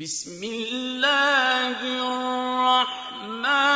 بسم الله الرحمن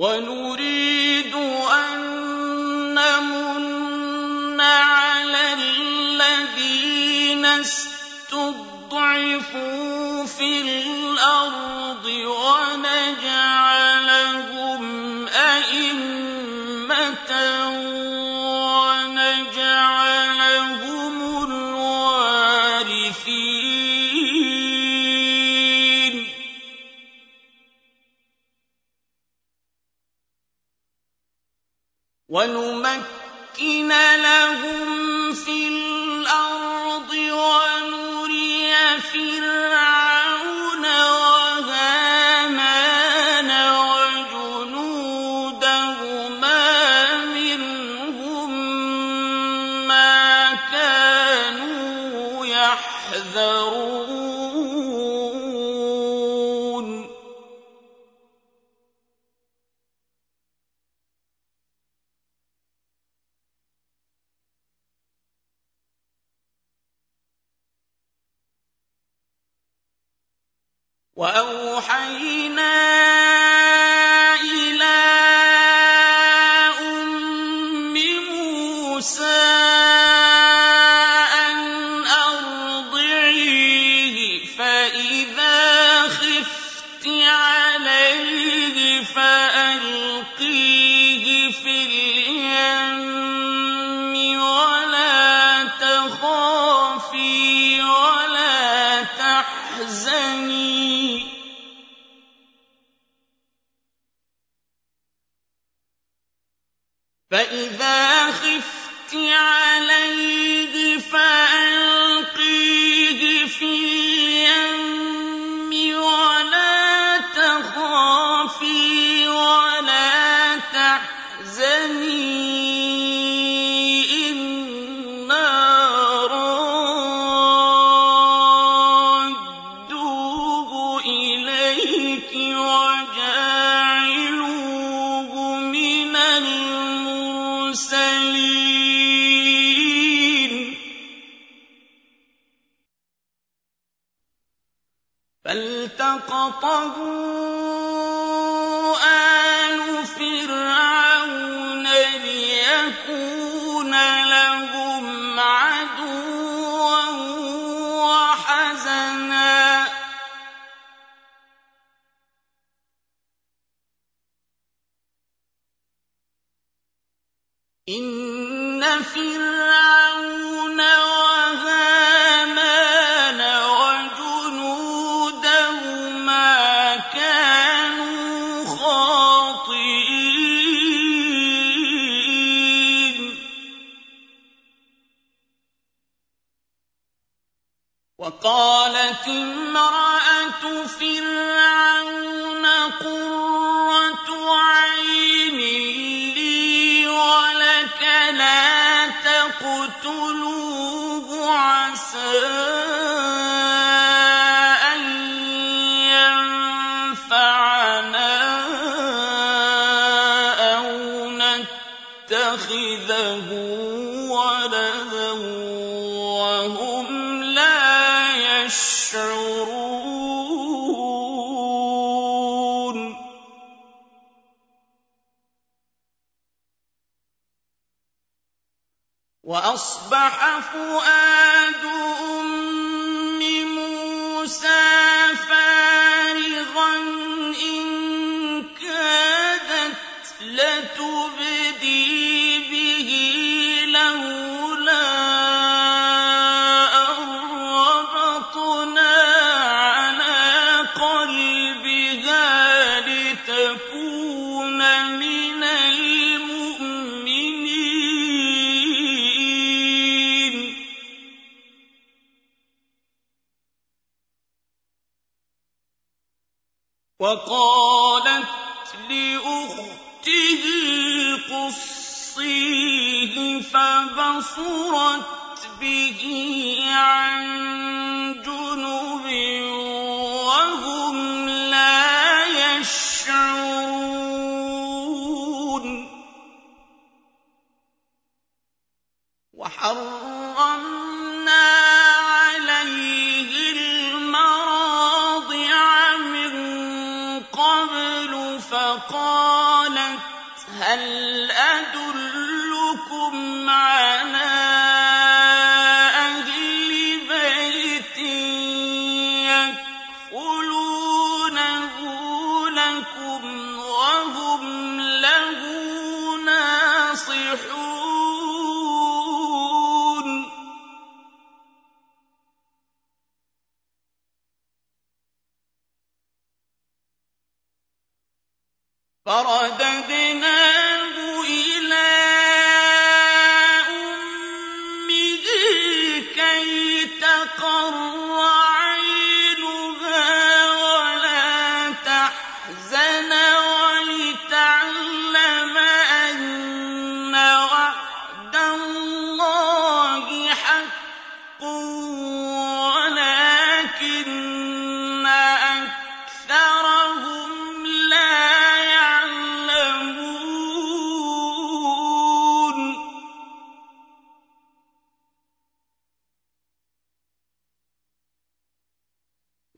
ونريد أن نمن على الذين استضعفوا في الأرض ونجعل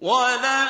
ولما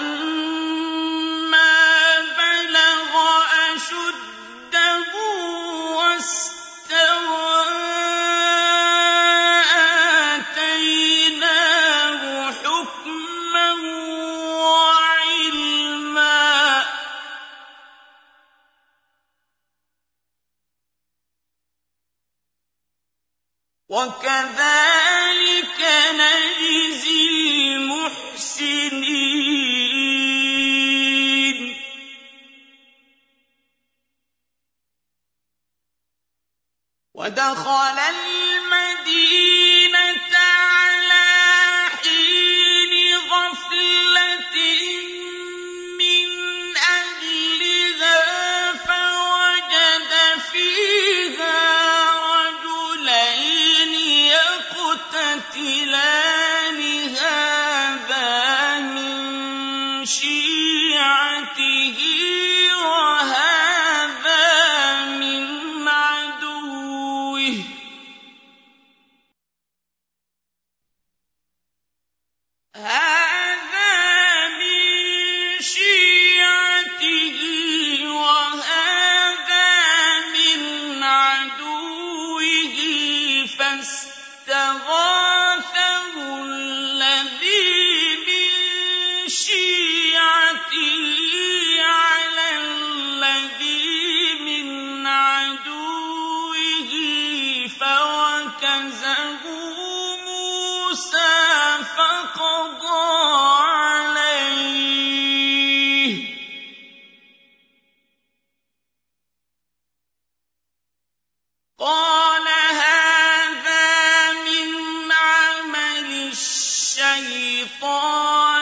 الشَّيْطَانِ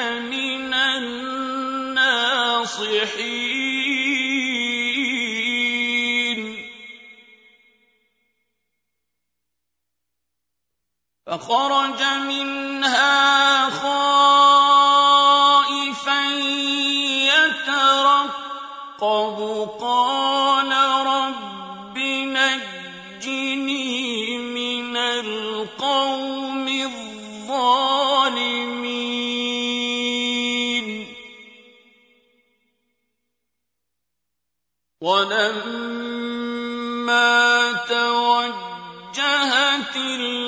من الناصحين. فخرج منها خائفا يترقب. قال رب الله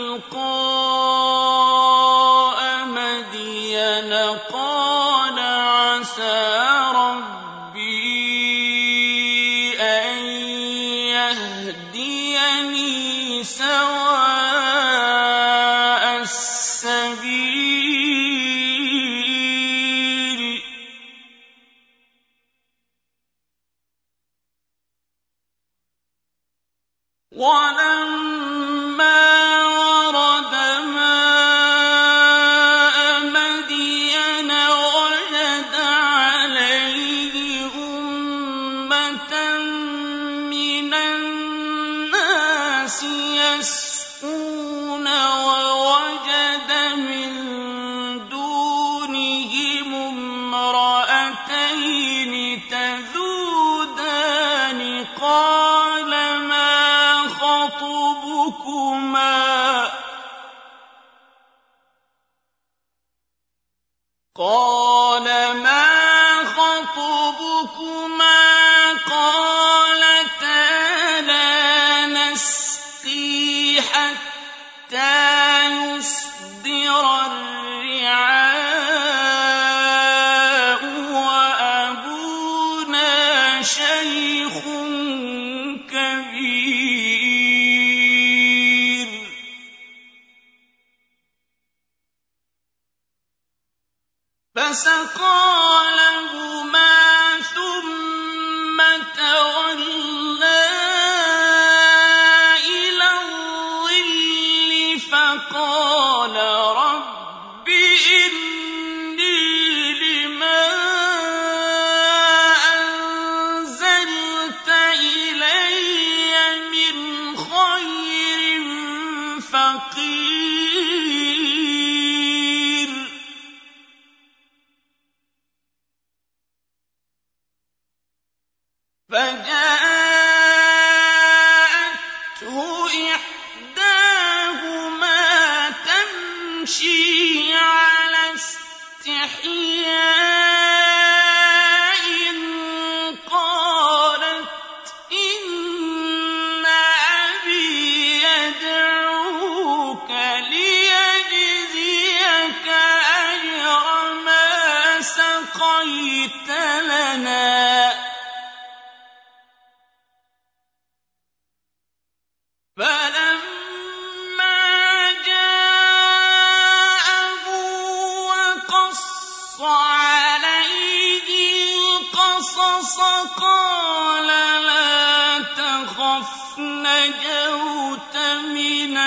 قَالَ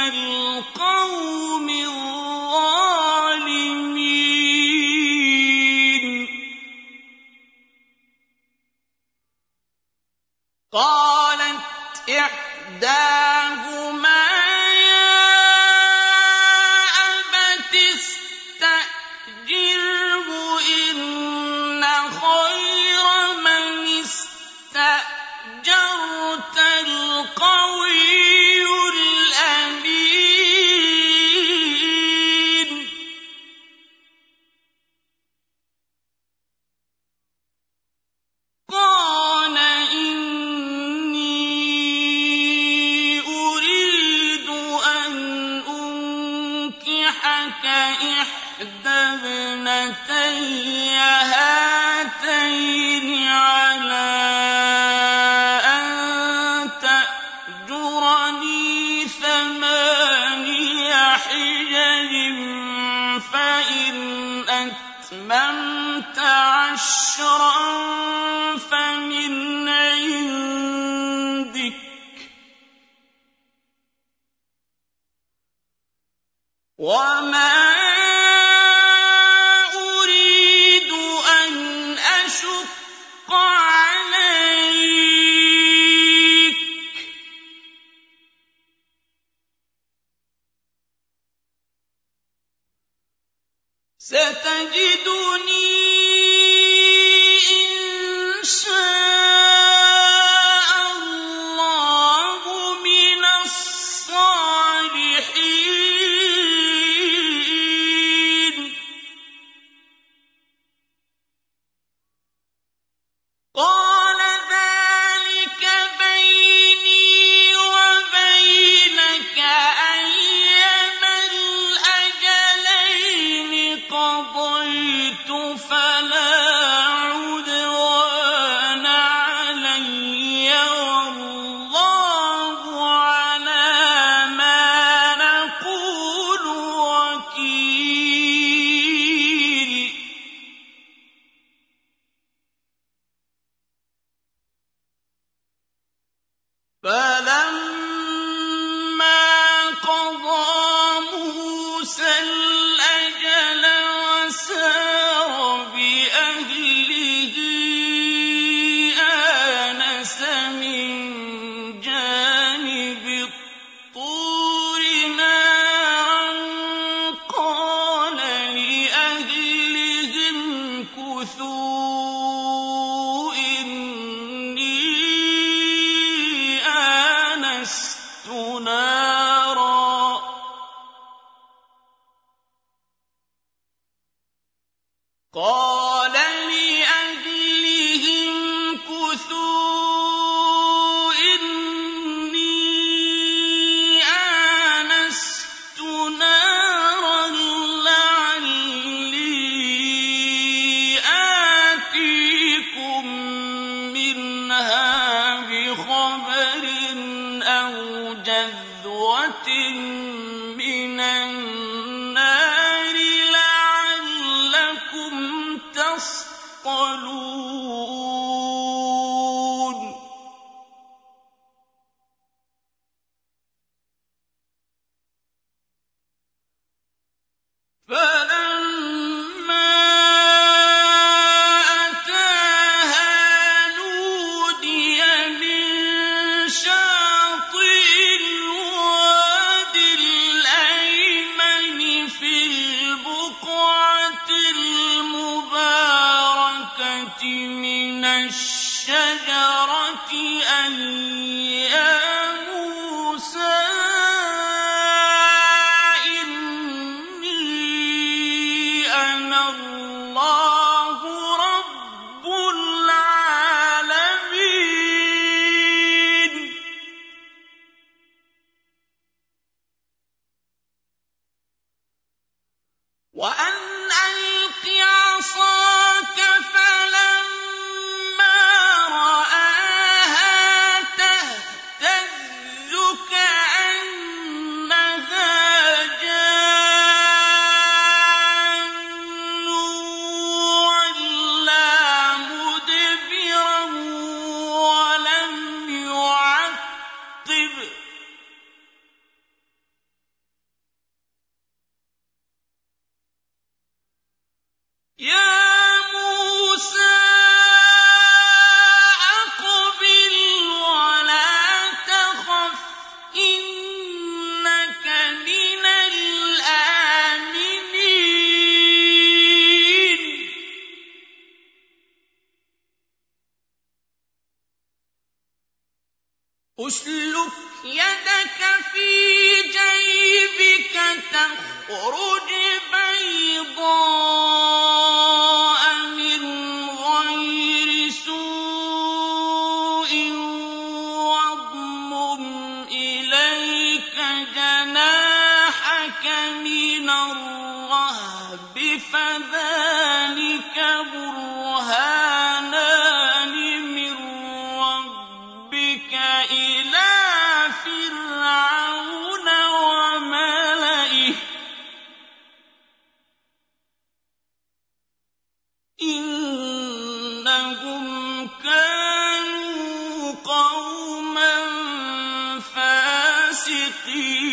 لِأَهْلِهِ فاسقين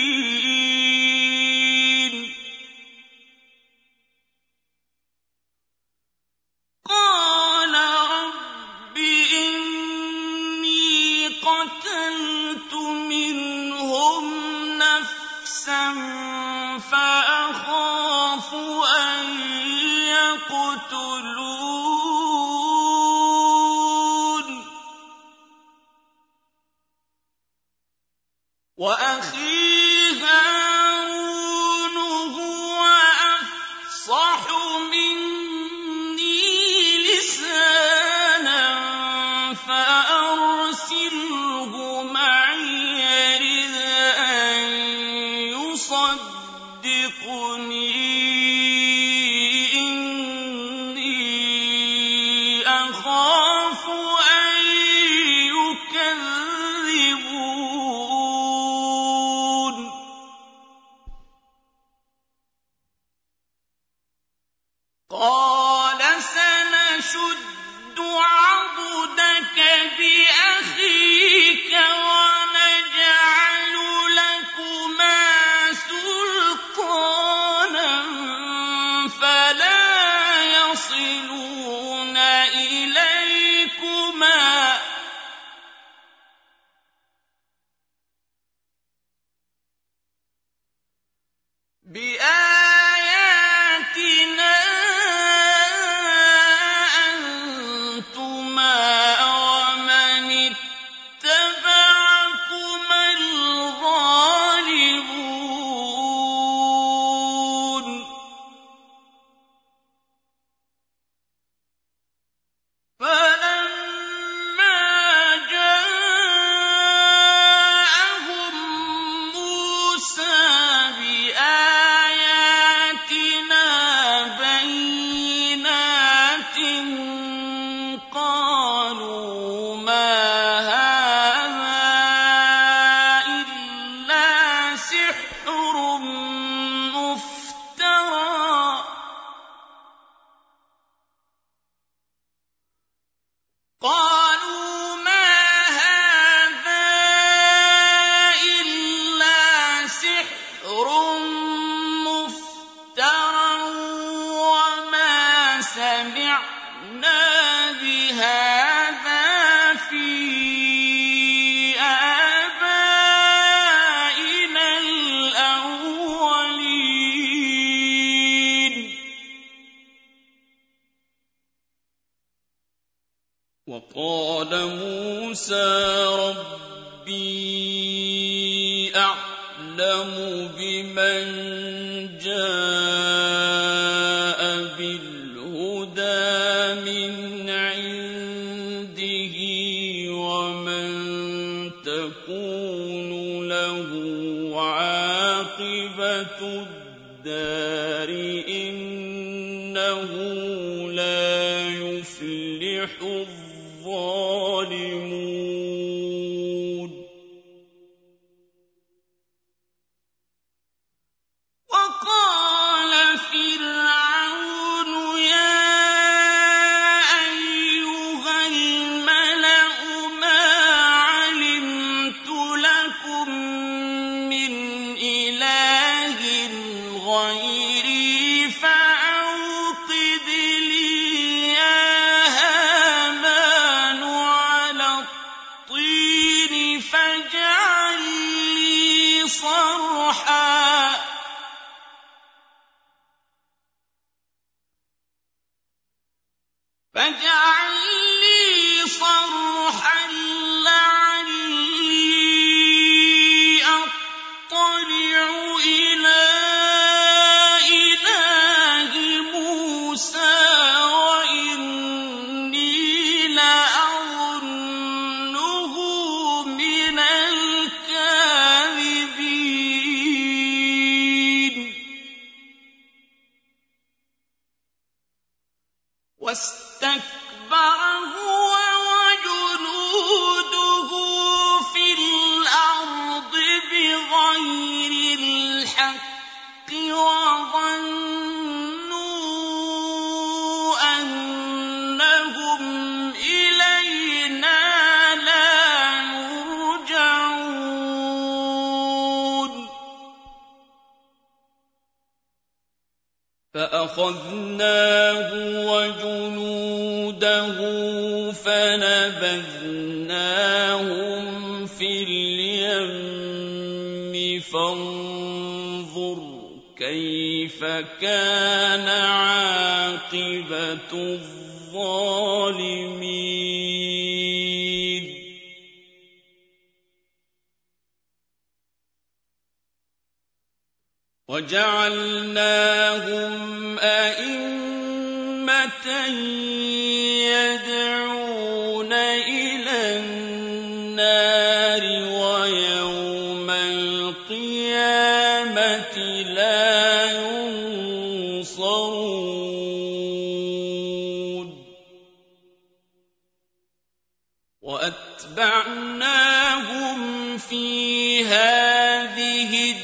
واتبعناهم في هذه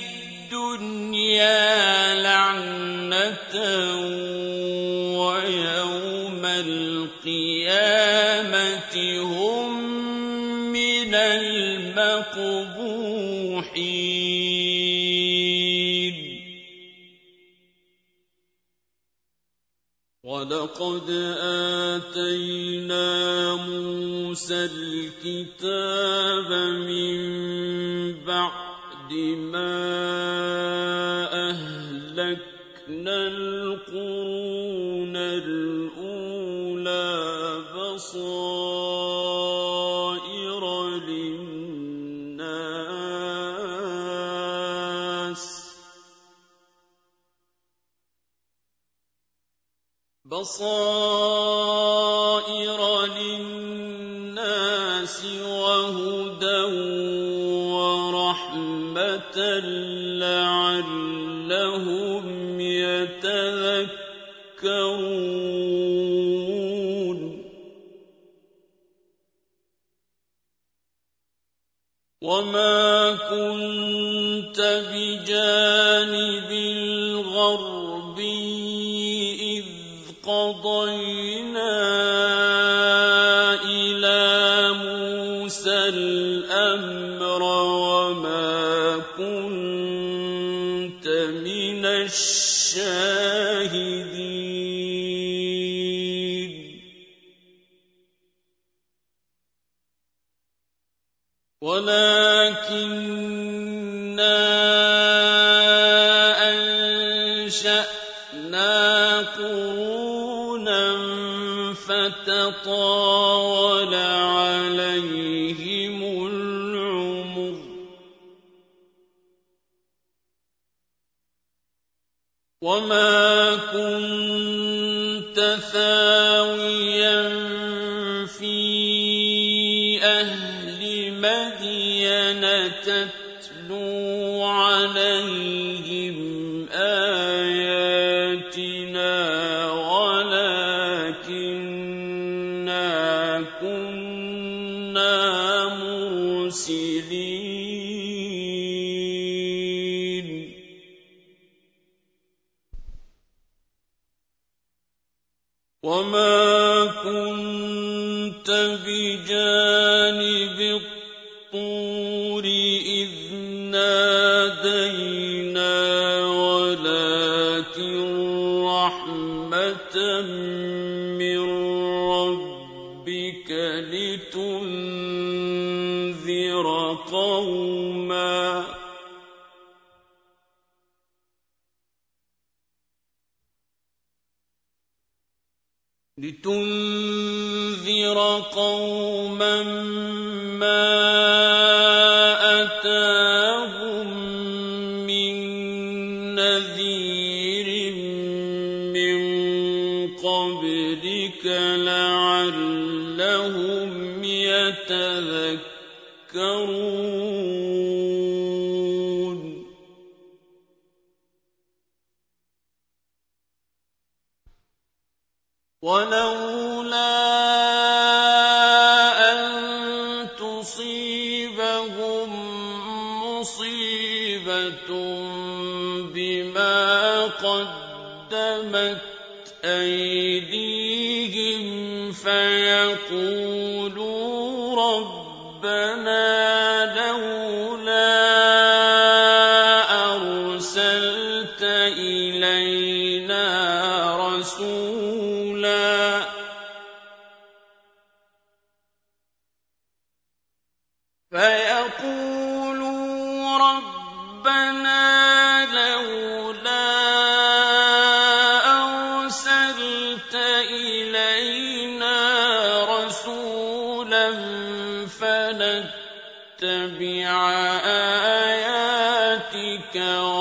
الدنيا لعنة ويوم القيامة هم من المقبول. ولقد آتينا موسى الكتاب من بعد ما أهلكنا القرون الأولى بصائر وَبَصَائِرَ لِلنَّاسِ وَهُدًى وَرَحْمَةً لَّعَلَّهُمْ يَتَذَكَّرُونَ وَمَا كُنتَ بِجَانِبِ شاهدين ولكننا أنشأنا قرونا فتطاول عليهم وما كنت ثاويا في أهل مدينه من ربك لتنذر قوما. لتنذر قوما ما ولولا أن تصيبهم مصيبة بما قدمت أيديهم فيقولوا ربنا ذَكَرَ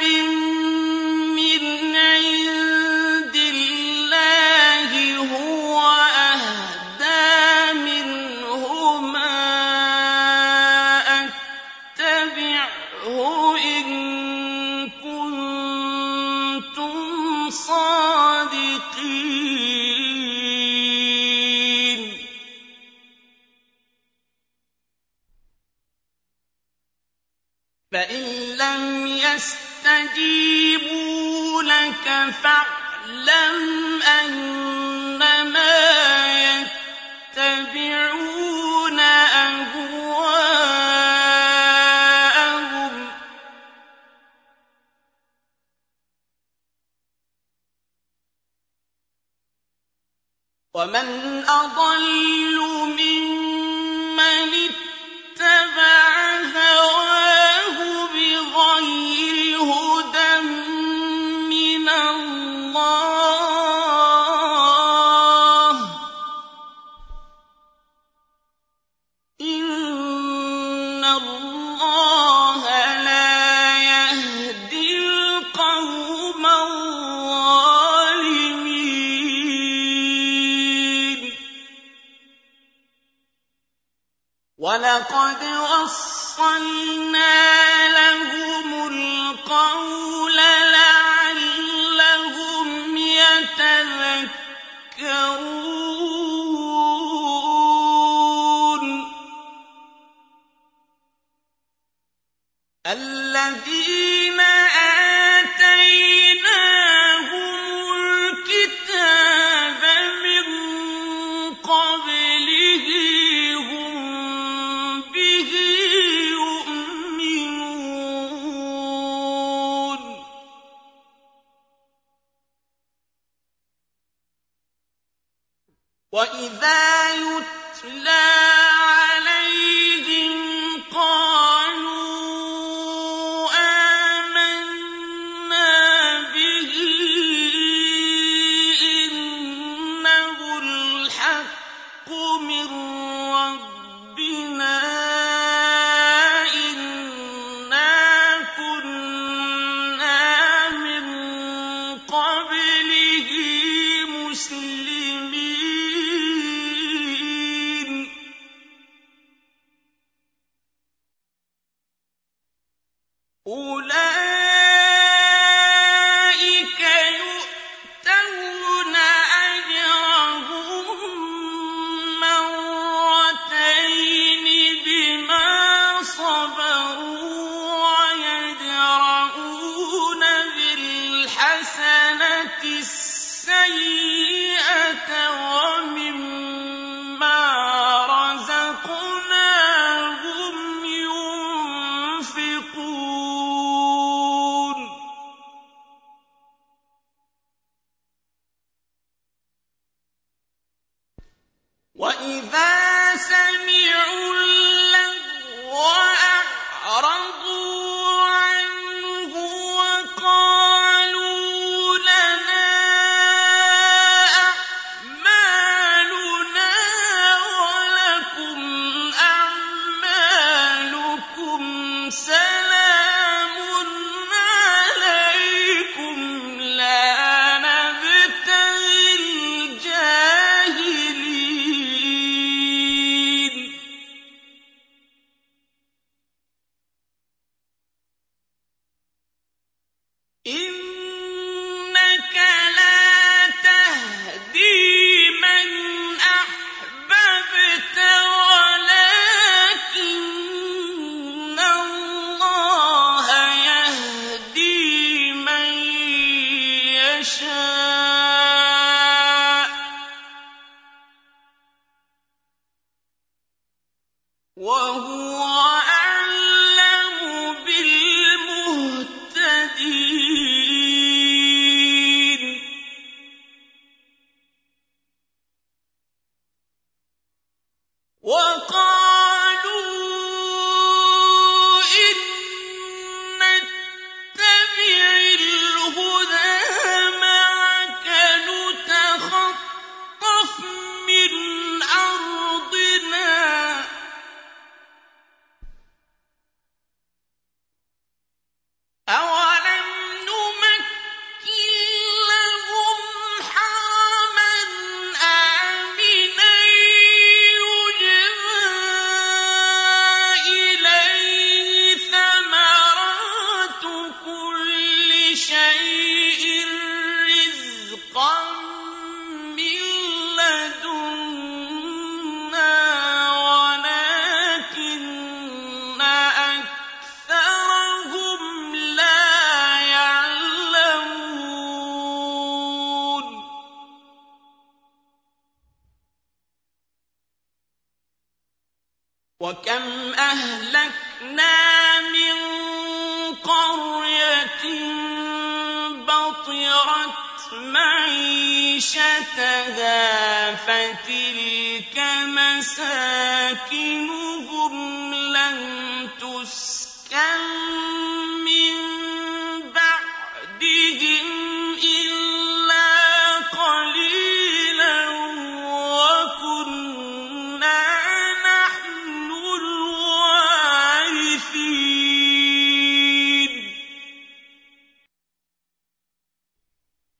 بما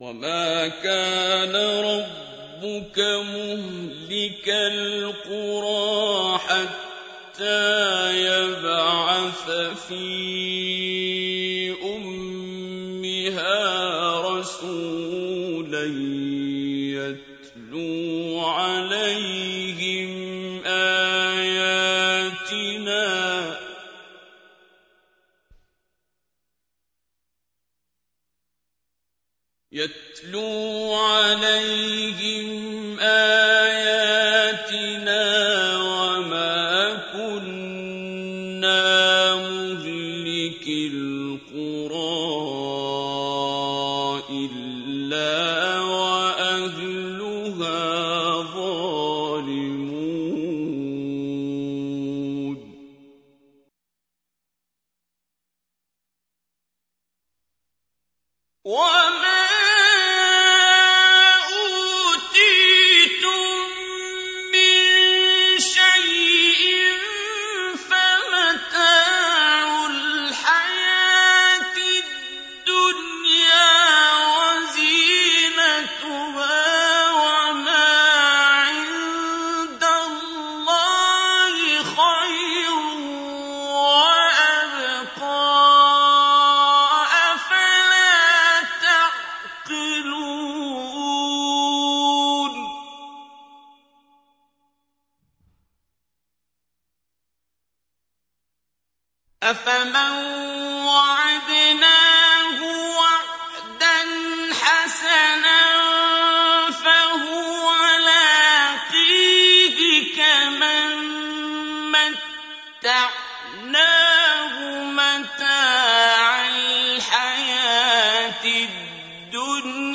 وما كان ربك مهلك القرى حتى يبعث في امها رسولا يتلو عليه يتلو عليهم الدنيا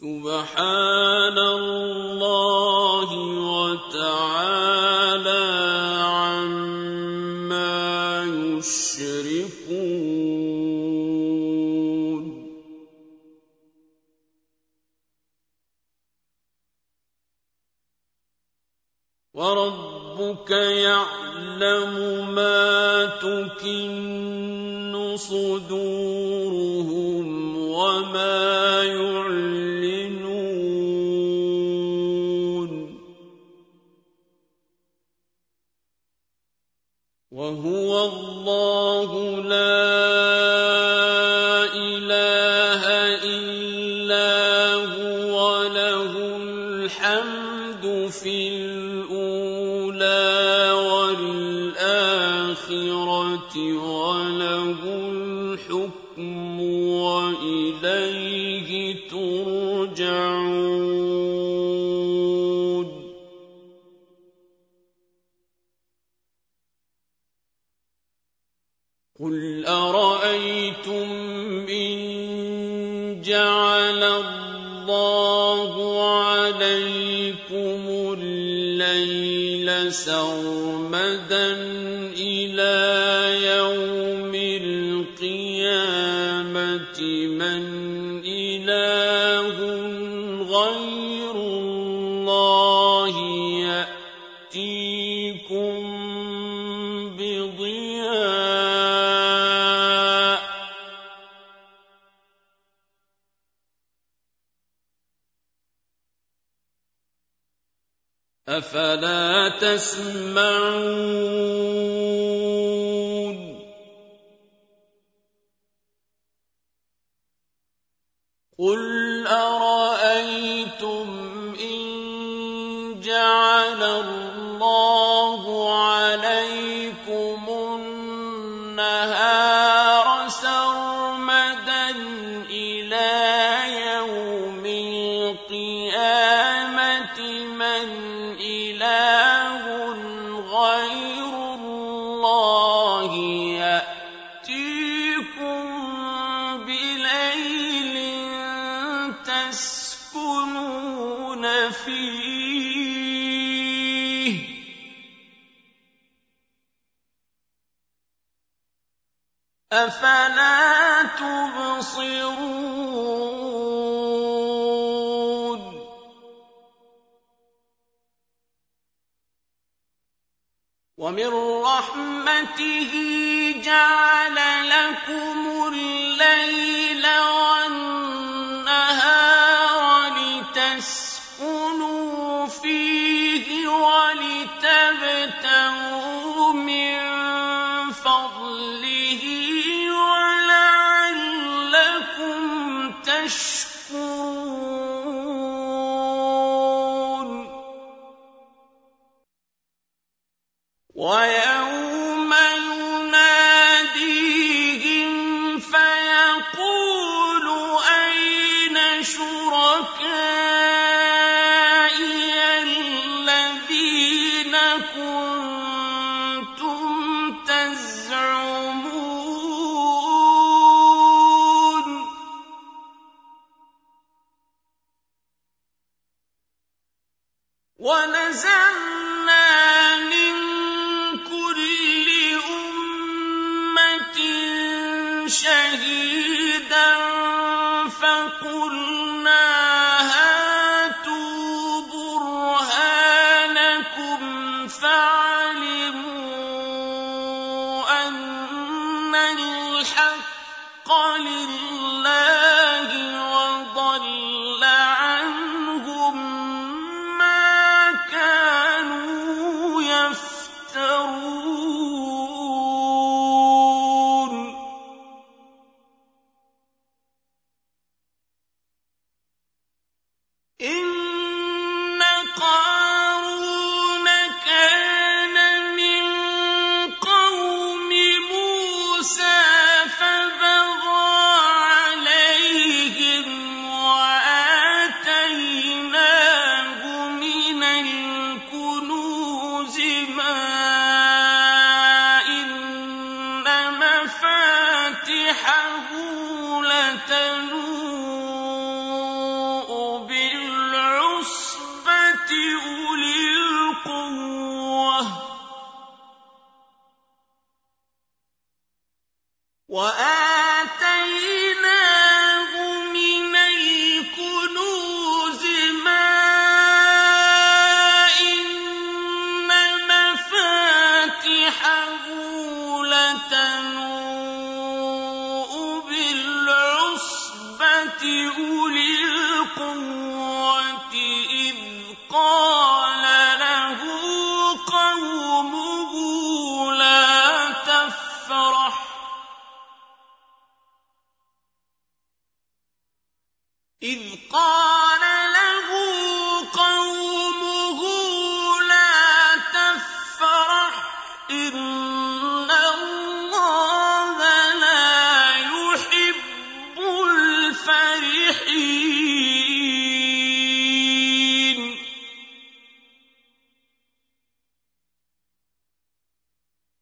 سبحان الله وتعالى عما يشرك وَالْآخِرَةِ أفلا تسمعون؟ قل أرأيتم ينتصرون ومن رحمته جعل لكم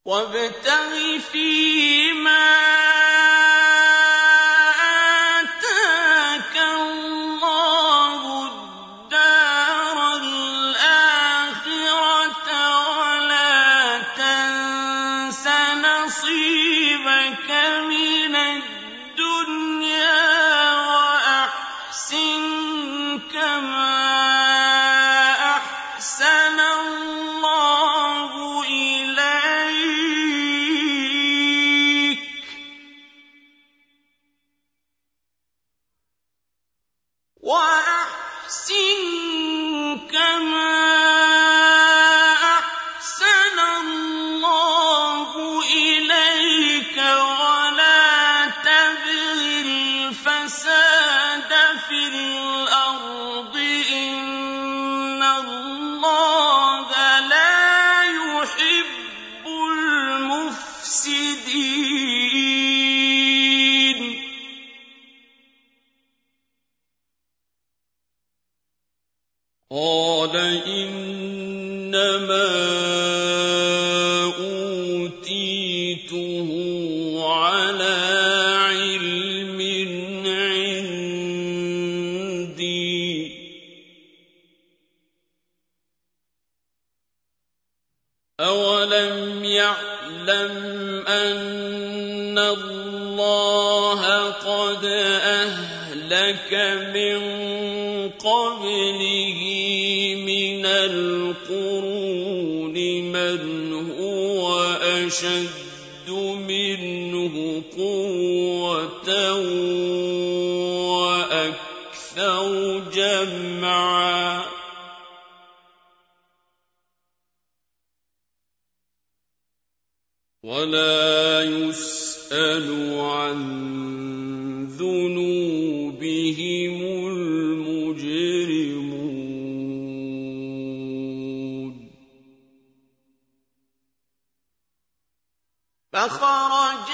وابتغ فيما أشد منه قوة وأكثر جمعا. ولا يسأل عن ذنوب فَخَرَجَ